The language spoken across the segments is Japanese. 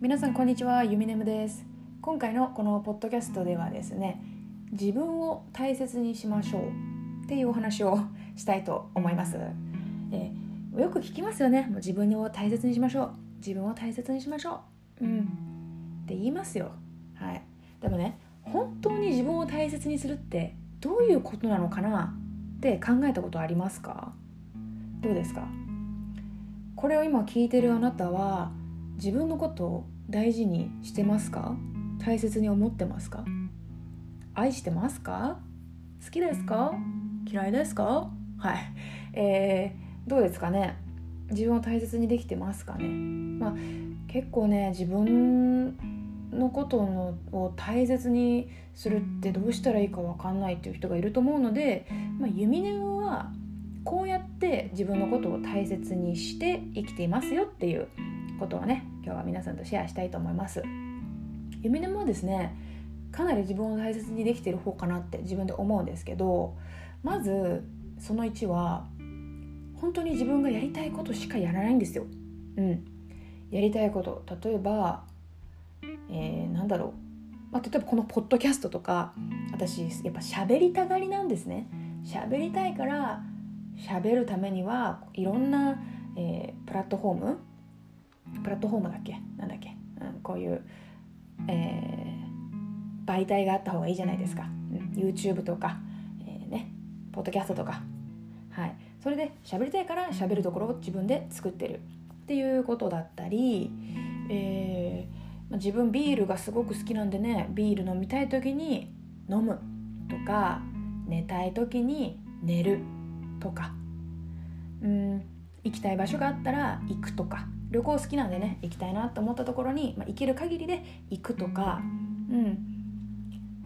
皆さんこんにちはゆみねむです。今回のこのポッドキャストではですね自分を大切にしましょうっていうお話をしたいと思います、えー、よく聞きますよね。もう自分を大切にしましょう。自分を大切にしましょう。うん。って言いますよ。はい。でもね本当に自分を大切にするってどういうことなのかなって考えたことありますか？どうですか？これを今聞いてるあなたは自分のことを大事にしてますか？大切に思ってますか？愛してますか？好きですか？嫌いですか？はい、えー、どうですかね？自分を大切にできてますかね？まあ結構ね自分のことのを大切にするってどうしたらいいか分かんないっていう人がいると思うので、まあ、ユミネムはこうやって自分のことを大切にして生きていますよっていうことをね今日は皆さんとシェアしたいと思いますユミネムはですねかなり自分を大切にできてる方かなって自分で思うんですけどまずその1は本当に自分がやりたいことしかやらないんですよ。うん、やりたいこと例えば、えー、なんだろう、まあ、例えばこのポッドキャストとか私やっぱ喋りたがりなんですね。喋りたいから喋るためにはいろんな、えー、プラットフォームプラットフォームだっけ？なんだっけ、うん、こういう、えー、媒体があった方がいいじゃないですか、うん、YouTube とか、えー、ねポッドキャストとか。はい。それで喋りたいから喋るところを自分で作ってる。っていうことだったり、えー、自分ビールがすごく好きなんでねビール飲みたい時に飲むとか寝たい時に寝るとか。うん行きたい場所があったら行くとか。旅行好きなんでね行きたいなと思ったところに、まあ、行ける限りで行くとかうん。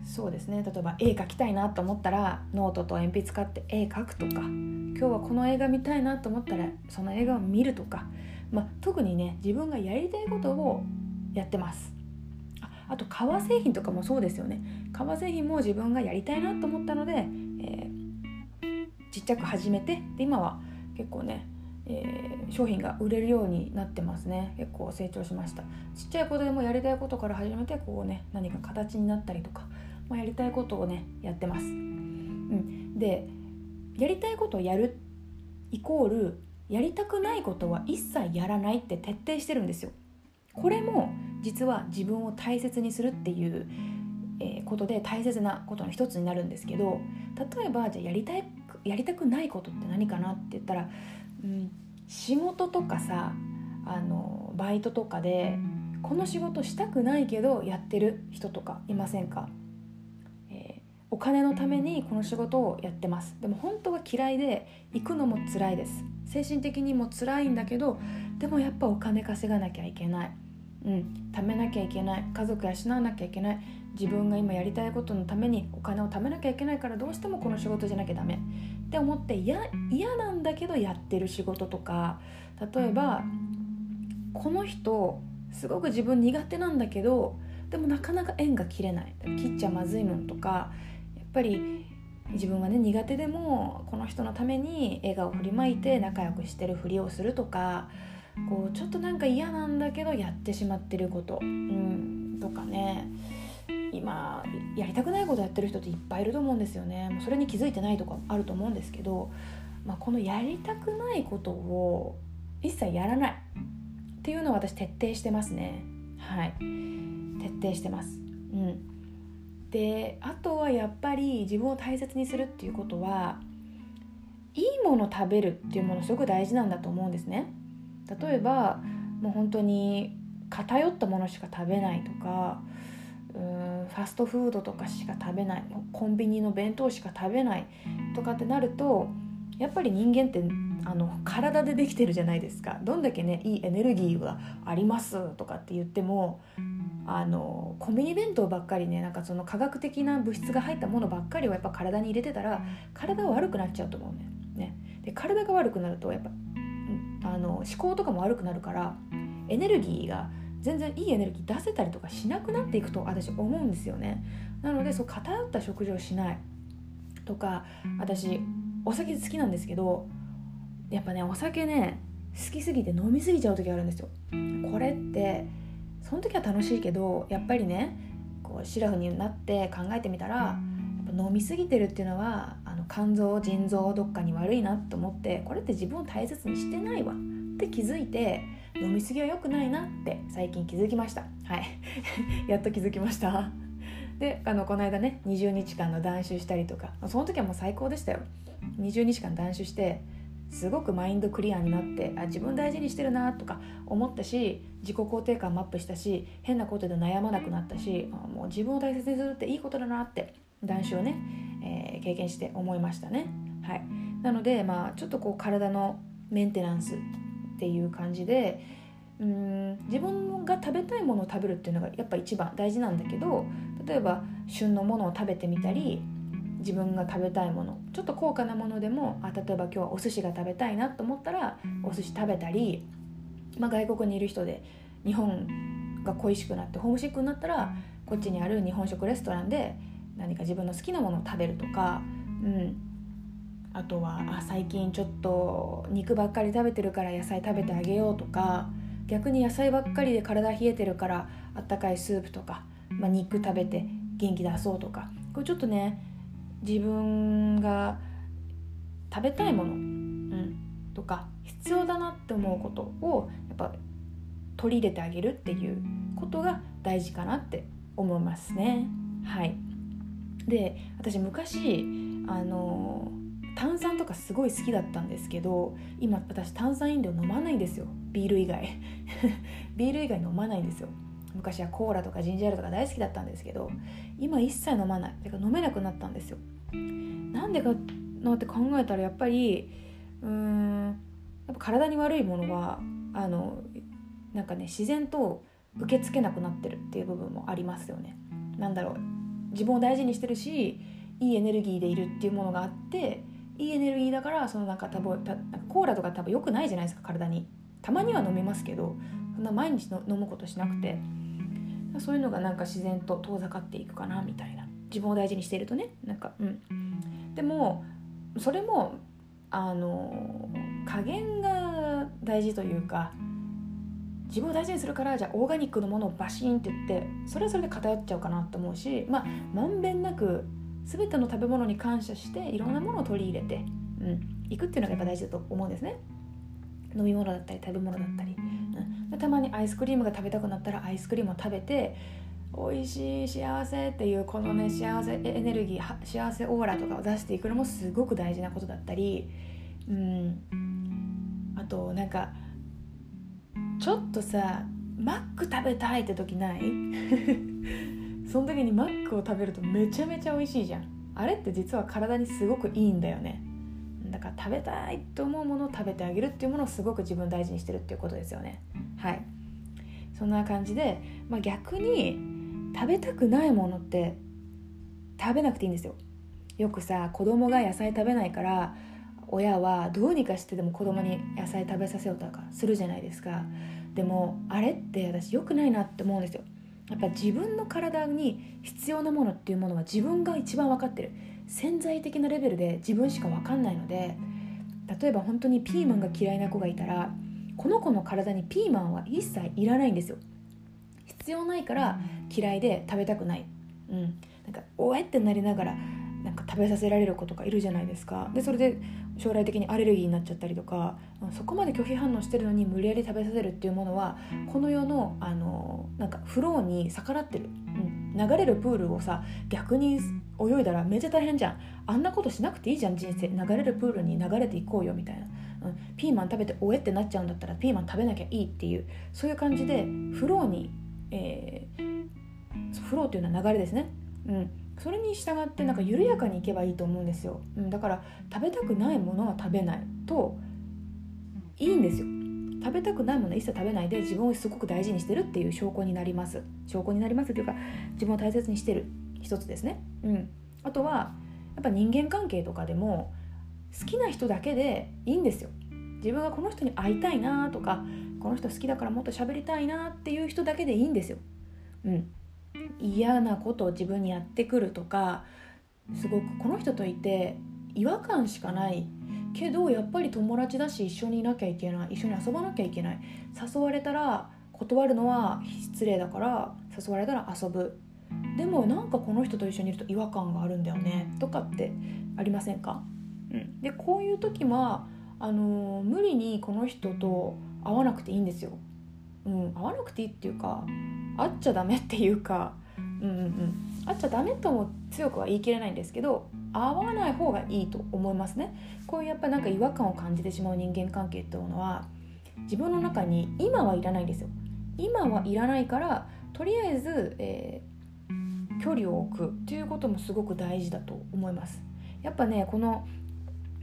そうですね。例えば絵描きたいなと思ったらノートと鉛筆買って絵描くとか今日はこの映画見たいなと思ったらその映画を見るとか、まあ、特にね自分がやりたいことをやってます。あと革製品とかもそうですよね。革製品も自分がやりたいなと思ったので、えー、ちっちゃく始めてで今は結構ねえー、商品が売れるようになってますね。結構成長しました。ちっちゃいことでもやりたいことから始めてこうね何か形になったりとか、まあ、やりたいことをねやってます、うん、でやりたいことをやるイコールやりたくないことは一切やらないって徹底してるんですよ。これも実は自分を大切にするっていうことで大切なことの一つになるんですけど例えばじゃあやりたいやりたくないことって何かなって言ったらうん、仕事とかさあのバイトとかでこの仕事したくないけどやってる人とかいませんか、えー、お金のためにこの仕事をやってます。でも本当は嫌いで行くのも辛いです。精神的にも辛いんだけどでもやっぱお金稼がなきゃいけない。うん、貯めなきゃいけない。家族養わなきゃいけない自分が今やりたいことのためにお金を貯めなきゃいけないからどうしてもこの仕事じゃなきゃダメ。って思って嫌なんだけどやってる仕事とか例えばこの人すごく自分苦手なんだけどでもなかなか縁が切れない。切っちゃまずいもんとかやっぱり自分はね苦手でもこの人のために笑顔を振りまいて仲良くしてるふりをするとかこうちょっとなんか嫌なんだけどやってしまってること、うん、とかね。今やりたくないことやってる人っていっぱいいると思うんですよね。もうそれに気づいてないとかあると思うんですけど、まあ、このやりたくないことを一切やらない。っていうのを私徹底してますね。はい。徹底してます。うん。であとはやっぱり自分を大切にするっていうことはいいもの食べるっていうものすごく大事なんだと思うんですね。例えばもう本当に偏ったものしか食べないとかうんファストフードとかしか食べないコンビニの弁当しか食べないとかってなるとやっぱり人間ってあの体でできてるじゃないですかどんだけねいいエネルギーがありますとかって言ってもあのコンビニ弁当ばっかりねなんかその科学的な物質が入ったものばっかりをやっぱ体に入れてたら体は悪くなっちゃうと思うね。ねで体が悪くなるとやっぱあの思考とかも悪くなるからエネルギーが全然いいエネルギー出せたりとかしなくなっていくと私思うんですよね。なのでそう偏った食事をしない。とか私お酒好きなんですけどやっぱねお酒ね好きすぎて飲みすぎちゃう時あるんですよ。これってその時は楽しいけどやっぱりねこうシラフになって考えてみたらやっぱ飲みすぎてるっていうのはあの肝臓腎臓どっかに悪いなと思ってこれって自分を大切にしてないわって気づいて飲みすぎは良くないなって最近気づきました。はい。やっと気づきました。であのこの間ね20日間の断酒したりとかその時はもう最高でしたよ。20日間断酒してすごくマインドクリアになってあ自分大事にしてるなとか思ったし自己肯定感もアップしたし変なことで悩まなくなったしもう自分を大切にするっていいことだなって断酒をね、えー、経験して思いましたね。はい、なので、まあ、ちょっとこう体のメンテナンスっていう感じでうん自分が食べたいものを食べるっていうのがやっぱ一番大事なんだけど例えば旬のものを食べてみたり自分が食べたいものちょっと高価なものでもあ例えば今日はお寿司が食べたいなと思ったらお寿司食べたり、まあ、外国にいる人で日本が恋しくなってホームシックになったらこっちにある日本食レストランで何か自分の好きなものを食べるとか、うん、あとはあ最近ちょっと肉ばっかり食べてるから野菜食べてあげようとか逆に野菜ばっかりで体冷えてるからあったかいスープとか、まあ、肉食べて元気出そうとかこれちょっとね自分が食べたいもの、うん、とか必要だなって思うことをやっぱ取り入れてあげるっていうことが大事かなって思いますね。はいで私昔あの炭酸とかすごい好きだったんですけど今私炭酸飲料飲まないんですよ。ビール以外。ビール以外飲まないんですよ。昔はコーラとかジンジャーエールとか大好きだったんですけど今一切飲まない。てか飲めなくなったんですよ。なんでかなって考えたらやっぱりうーんやっぱ体に悪いものはあのなんかね自然と受け付けなくなってるっていう部分もありますよね。なんだろう。自分を大事にしてるしいいエネルギーでいるっていうものがあっていいエネルギーだからそのなんか多分たコーラとか多分良くないじゃないですか体に。たまには飲めますけどそんな毎日の飲むことしなくて。そういうのがなんか自然と遠ざかっていくかなみたいな。自分を大事にしているとね。なんかうん。でもそれもあの加減が大事というか自分を大事にするからじゃあオーガニックのものをバシーンって言ってそれはそれで偏っちゃうかなと思うしまあまんべんなく全ての食べ物に感謝していろんなものを取り入れて、うん、いくっていうのがやっぱ大事だと思うんですね。飲み物だったり食べ物だったり、うん、たまにアイスクリームが食べたくなったらアイスクリームを食べて美味しい幸せっていうこのね幸せエネルギー幸せオーラとかを出していくのもすごく大事なことだったり。うん。あとなんかちょっとさマック食べたいって時ない？その時にマックを食べるとめちゃめちゃ美味しいじゃん。あれって実は体にすごくいいんだよね。だから食べたいと思うものを食べてあげるっていうものをすごく自分大事にしてるっていうことですよね。はい。そんな感じで、まあ、逆に食べたくないものって食べなくていいんですよ。よくさ子供が野菜食べないから親はどうにかしてでも子供に野菜食べさせようとかするじゃないですか。でもあれって私良くないなって思うんですよ。やっぱ自分の体に必要なものっていうものは自分が一番分かってる。潜在的なレベルで自分しか分かんないので例えば本当にピーマンが嫌いな子がいたらこの子の体にピーマンは一切いらないんですよ。必要ないから嫌いで食べたくない、うん、なんかおえってなりながらなんか食べさせられる子とかいるじゃないですか。でそれで将来的にアレルギーになっちゃったりとかそこまで拒否反応してるのに無理やり食べさせるっていうものはこの世のあのなんかフローに逆らってる、うん、流れるプールをさ逆に泳いだらめっちゃ大変じゃん。あんなことしなくていいじゃん人生。流れるプールに流れていこうよみたいな、うん、ピーマン食べておえってなっちゃうんだったらピーマン食べなきゃいいっていうそういう感じでフローにえー、フローっていうのは流れですね。うん、それに従ってなんか緩やかにいけばいいと思うんですよ、うん、だから食べたくないものは食べない。といいんですよ。食べたくないものは一切食べないで自分をすごく大事にしてるっていう証拠になります。証拠になりますというか自分を大切にしてる。一つですね、うん、あとはやっぱ人間関係とかでも好きな人だけでいいんですよ。自分がこの人に会いたいなとかこの人好きだからもっと喋りたいなっていう人だけでいいんですよ。うん、嫌なことを自分にやってくるとかすごくこの人といて違和感しかない。けどやっぱり友達だし一緒にいなきゃいけない。一緒に遊ばなきゃいけない。誘われたら断るのは失礼だから誘われたら遊ぶ。でもなんかこの人と一緒にいると違和感があるんだよね。とかってありませんか、うん、でこういう時はあの無理にこの人と会わなくていいんですよ、うん、会わなくていいっていうか会っちゃダメっていうかうんうんうん。会っちゃダメとも強くは言い切れないんですけど会わない方がいいと思いますね。こういうやっぱなんか違和感を感じてしまう人間関係っていうのは自分の中に今はいらないんですよ。今はいらないからとりあえず、えー、距離を置くということもすごく大事だと思います。やっぱねこの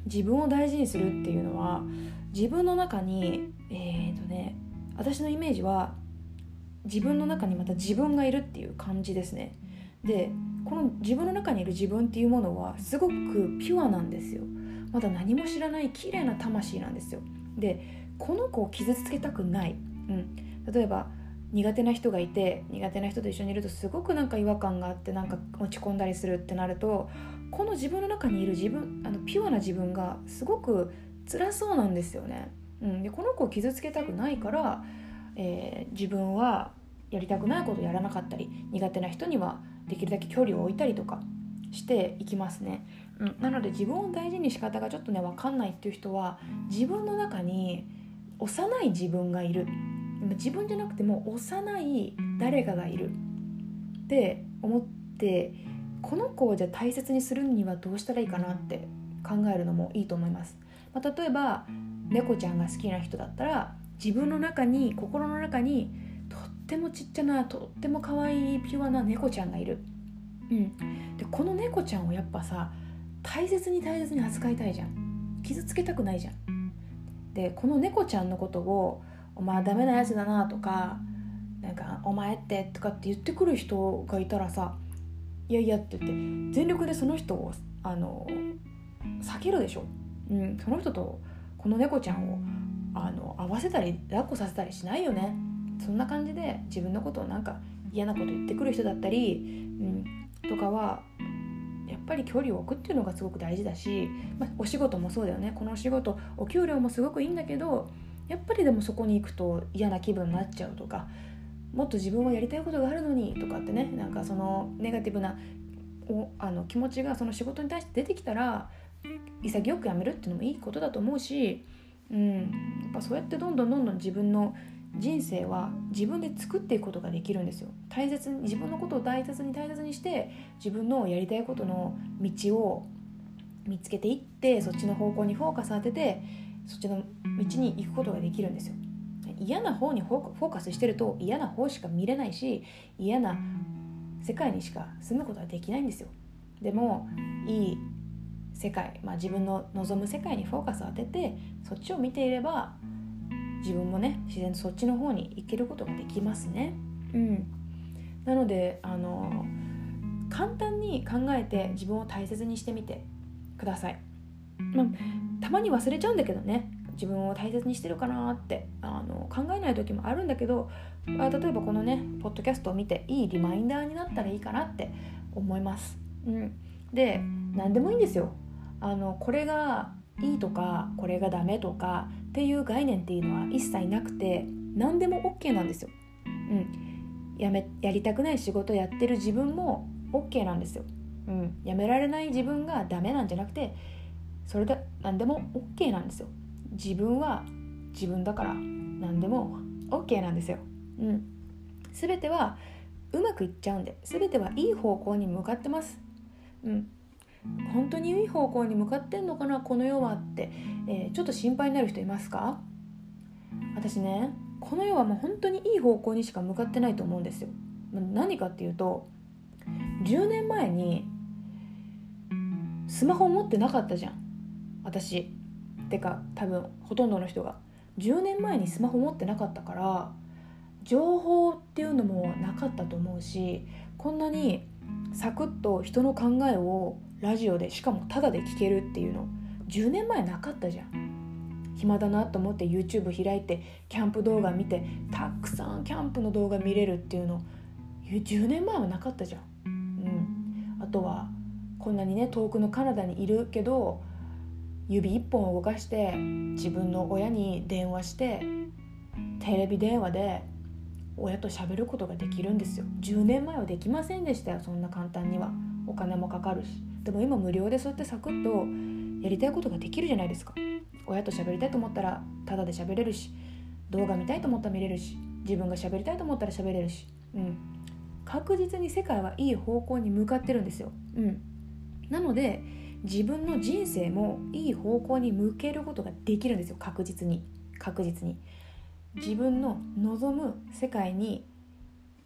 自分を大事にするっていうのは自分の中にえっ、ー、とね私のイメージは自分の中にまた自分がいるっていう感じですね。でこの自分の中にいる自分っていうものはすごくピュアなんですよ。まだ何も知らない綺麗な魂なんですよ。でこの子を傷つけたくない、うん、例えば苦手な人がいて苦手な人と一緒にいるとすごくなんか違和感があってなんか落ち込んだりするってなるとこの自分の中にいる自分あのピュアな自分がすごく辛そうなんですよね。うん、でこの子を傷つけたくないから、えー、自分はやりたくないことをやらなかったり苦手な人にはできるだけ距離を置いたりとかしていきますね。うん、なので自分を大事に仕方がちょっとね分かんないっていう人は自分の中に幼い自分がいる。自分じゃなくても幼い誰かがいる。って思ってこの子をじゃ大切にするにはどうしたらいいかなって考えるのもいいと思います、まあ、例えば猫ちゃんが好きな人だったら自分の中に心の中にとってもちっちゃなとっても可愛いピュアな猫ちゃんがいる、うん、でこの猫ちゃんをやっぱさ大切に大切に扱いたいじゃん。傷つけたくないじゃん。でこの猫ちゃんのことを「お前ダメなやつだな」とか「なんかお前って」とかって言ってくる人がいたらさ「いやいや」って言って全力でその人をあの避けるでしょ、うん、その人とこの猫ちゃんをあの合わせたり抱っこさせたりしないよね。そんな感じで自分のことをなんか嫌なこと言ってくる人だったり、うん、とかはやっぱり距離を置くっていうのがすごく大事だし、まあ、お仕事もそうだよね。このお仕事お給料もすごくいいんだけどやっぱりでもそこに行くと嫌な気分になっちゃうとかもっと自分はやりたいことがあるのにとかってね。なんかそのネガティブなおあの気持ちがその仕事に対して出てきたら潔くやめるっていうのもいいことだと思うし、うん、やっぱそうやってどんどんどんどん自分の人生は自分で作っていくことができるんですよ。大切に自分のことを大切に大切にして自分のやりたいことの道を見つけていってそっちの方向にフォーカス当ててそっちの道に行くことができるんですよ。嫌な方にフォーカスしてると嫌な方しか見れないし嫌な世界にしか住むことはできないんですよ。でもいい世界、まあ、自分の望む世界にフォーカスを当ててそっちを見ていれば自分もね自然とそっちの方に行けることができますね。うん、なのであの簡単に考えて自分を大切にしてみてください。まあ、たまに忘れちゃうんだけどね自分を大切にしてるかなってあの考えない時もあるんだけどあ例えばこのねポッドキャストを見ていいリマインダーになったらいいかなって思います。うん、で何でもいいんですよ。あのこれがいいとかこれがダメとかっていう概念っていうのは一切なくて何でも OK なんですよ。うん、やめやりたくない仕事やってる自分も OK なんですよ。うん、やめられない自分がダメなんじゃなくてそれで何でも OK なんですよ。自分は自分だから何でも OK なんですよ。うん、全てはうまくいっちゃうんで全てはいい方向に向かってます。うん、本当にいい方向に向かってんのかなこの世はって、えー、ちょっと心配になる人いますか？私ねこの世はもう本当にいい方向にしか向かってないと思うんですよ。何かっていうと10年前にスマホ持ってなかったじゃん。私。てか多分ほとんどの人が。10年前にスマホ持ってなかったから情報っていうのもなかったと思うしこんなにサクッと人の考えをラジオでしかもタダで聞けるっていうの10年前なかったじゃん。暇だなと思って YouTube 開いてキャンプ動画見てたくさんキャンプの動画見れるっていうの10年前はなかったじゃん、うん、あとはこんなにね遠くのカナダにいるけど指一本動かして自分の親に電話してテレビ電話で親と喋ることができるんですよ。10年前はできませんでしたよそんな簡単には。お金もかかるし。でも今無料でそうやってサクッとやりたいことができるじゃないですか。親と喋りたいと思ったらタダで喋れるし動画見たいと思ったら見れるし自分が喋りたいと思ったら喋れるし、うん、確実に世界はいい方向に向かってるんですよ、うん、なので自分の人生もいい方向に向けることができるんですよ。確実に。確実に。自分の望む世界に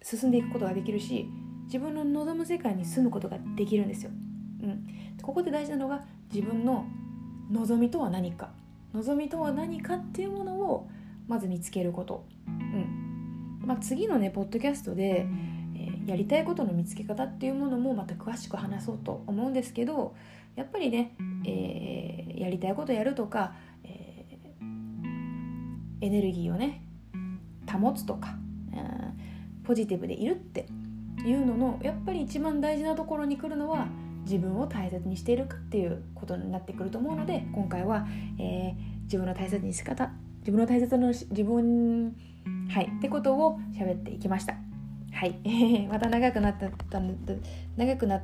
進んでいくことができるし自分の望む世界に住むことができるんですよ、うん、ここで大事なのが自分の望みとは何か。望みとは何かっていうものをまず見つけること、うん。まあ、次のねポッドキャストで、えー、やりたいことの見つけ方っていうものもまた詳しく話そうと思うんですけどやっぱりね、えー、やりたいことやるとかえエネルギーをね保つとか、うん、ポジティブでいるっていうののやっぱり一番大事なところに来るのは自分を大切にしているかっていうことになってくると思うので今回は、えー、自分の大切にし方自分の大切な自分はいってことを喋っていきました。はい。また長くなった長くな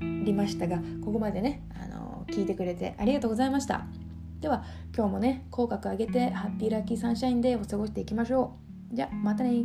りましたがここまでねあの聞いてくれてありがとうございました。では今日もね口角上げてハッピーラッキーサンシャインでお過ごしていきましょう。じゃまたね。